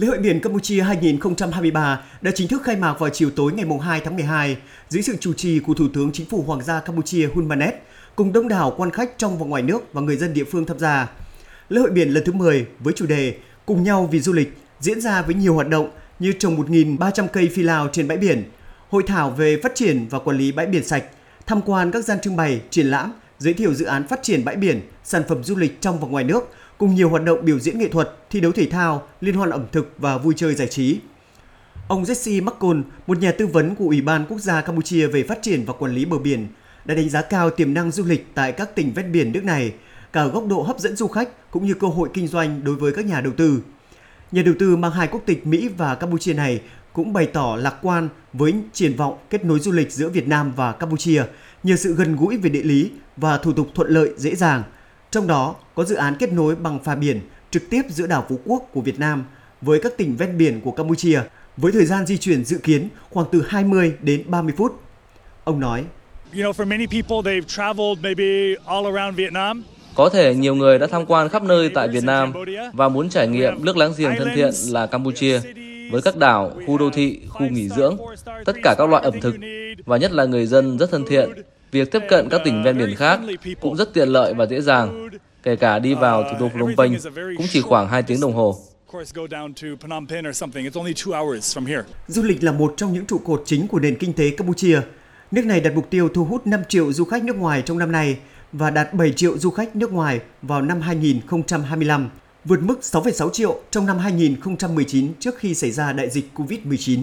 Lễ hội biển Campuchia 2023 đã chính thức khai mạc vào chiều tối ngày 2 tháng 12 dưới sự chủ trì của Thủ tướng Chính phủ Hoàng gia Campuchia Hun Manet cùng đông đảo quan khách trong và ngoài nước và người dân địa phương tham gia. Lễ hội biển lần thứ 10 với chủ đề Cùng nhau vì du lịch diễn ra với nhiều hoạt động như trồng 1.300 cây phi lao trên bãi biển, hội thảo về phát triển và quản lý bãi biển sạch, tham quan các gian trưng bày, triển lãm, giới thiệu dự án phát triển bãi biển, sản phẩm du lịch trong và ngoài nước, cùng nhiều hoạt động biểu diễn nghệ thuật, thi đấu thể thao, liên hoan ẩm thực và vui chơi giải trí. Ông Jesse Makon, một nhà tư vấn của Ủy ban Quốc gia Campuchia về phát triển và quản lý bờ biển, đã đánh giá cao tiềm năng du lịch tại các tỉnh ven biển nước này, cả góc độ hấp dẫn du khách cũng như cơ hội kinh doanh đối với các nhà đầu tư. Nhà đầu tư mang hai quốc tịch Mỹ và Campuchia này cũng bày tỏ lạc quan với triển vọng kết nối du lịch giữa Việt Nam và Campuchia nhờ sự gần gũi về địa lý và thủ tục thuận lợi dễ dàng. Trong đó có dự án kết nối bằng phà biển trực tiếp giữa đảo Phú Quốc của Việt Nam với các tỉnh ven biển của Campuchia với thời gian di chuyển dự kiến khoảng từ 20 đến 30 phút. Ông nói: You know, for many people, they've traveled maybe all around Vietnam. Có thể nhiều người đã tham quan khắp nơi tại Việt Nam và muốn trải nghiệm nước láng giềng thân thiện là Campuchia với các đảo, khu đô thị, khu nghỉ dưỡng, tất cả các loại ẩm thực và nhất là người dân rất thân thiện. Việc tiếp cận các tỉnh ven biển khác cũng rất tiện lợi và dễ dàng, kể cả đi vào thủ đô Phnom Penh cũng chỉ khoảng 2 tiếng đồng hồ. Du lịch là một trong những trụ cột chính của nền kinh tế Campuchia. Nước này đặt mục tiêu thu hút 5 triệu du khách nước ngoài trong năm nay và đạt 7 triệu du khách nước ngoài vào năm 2025, vượt mức 6,6 triệu trong năm 2019 trước khi xảy ra đại dịch COVID-19.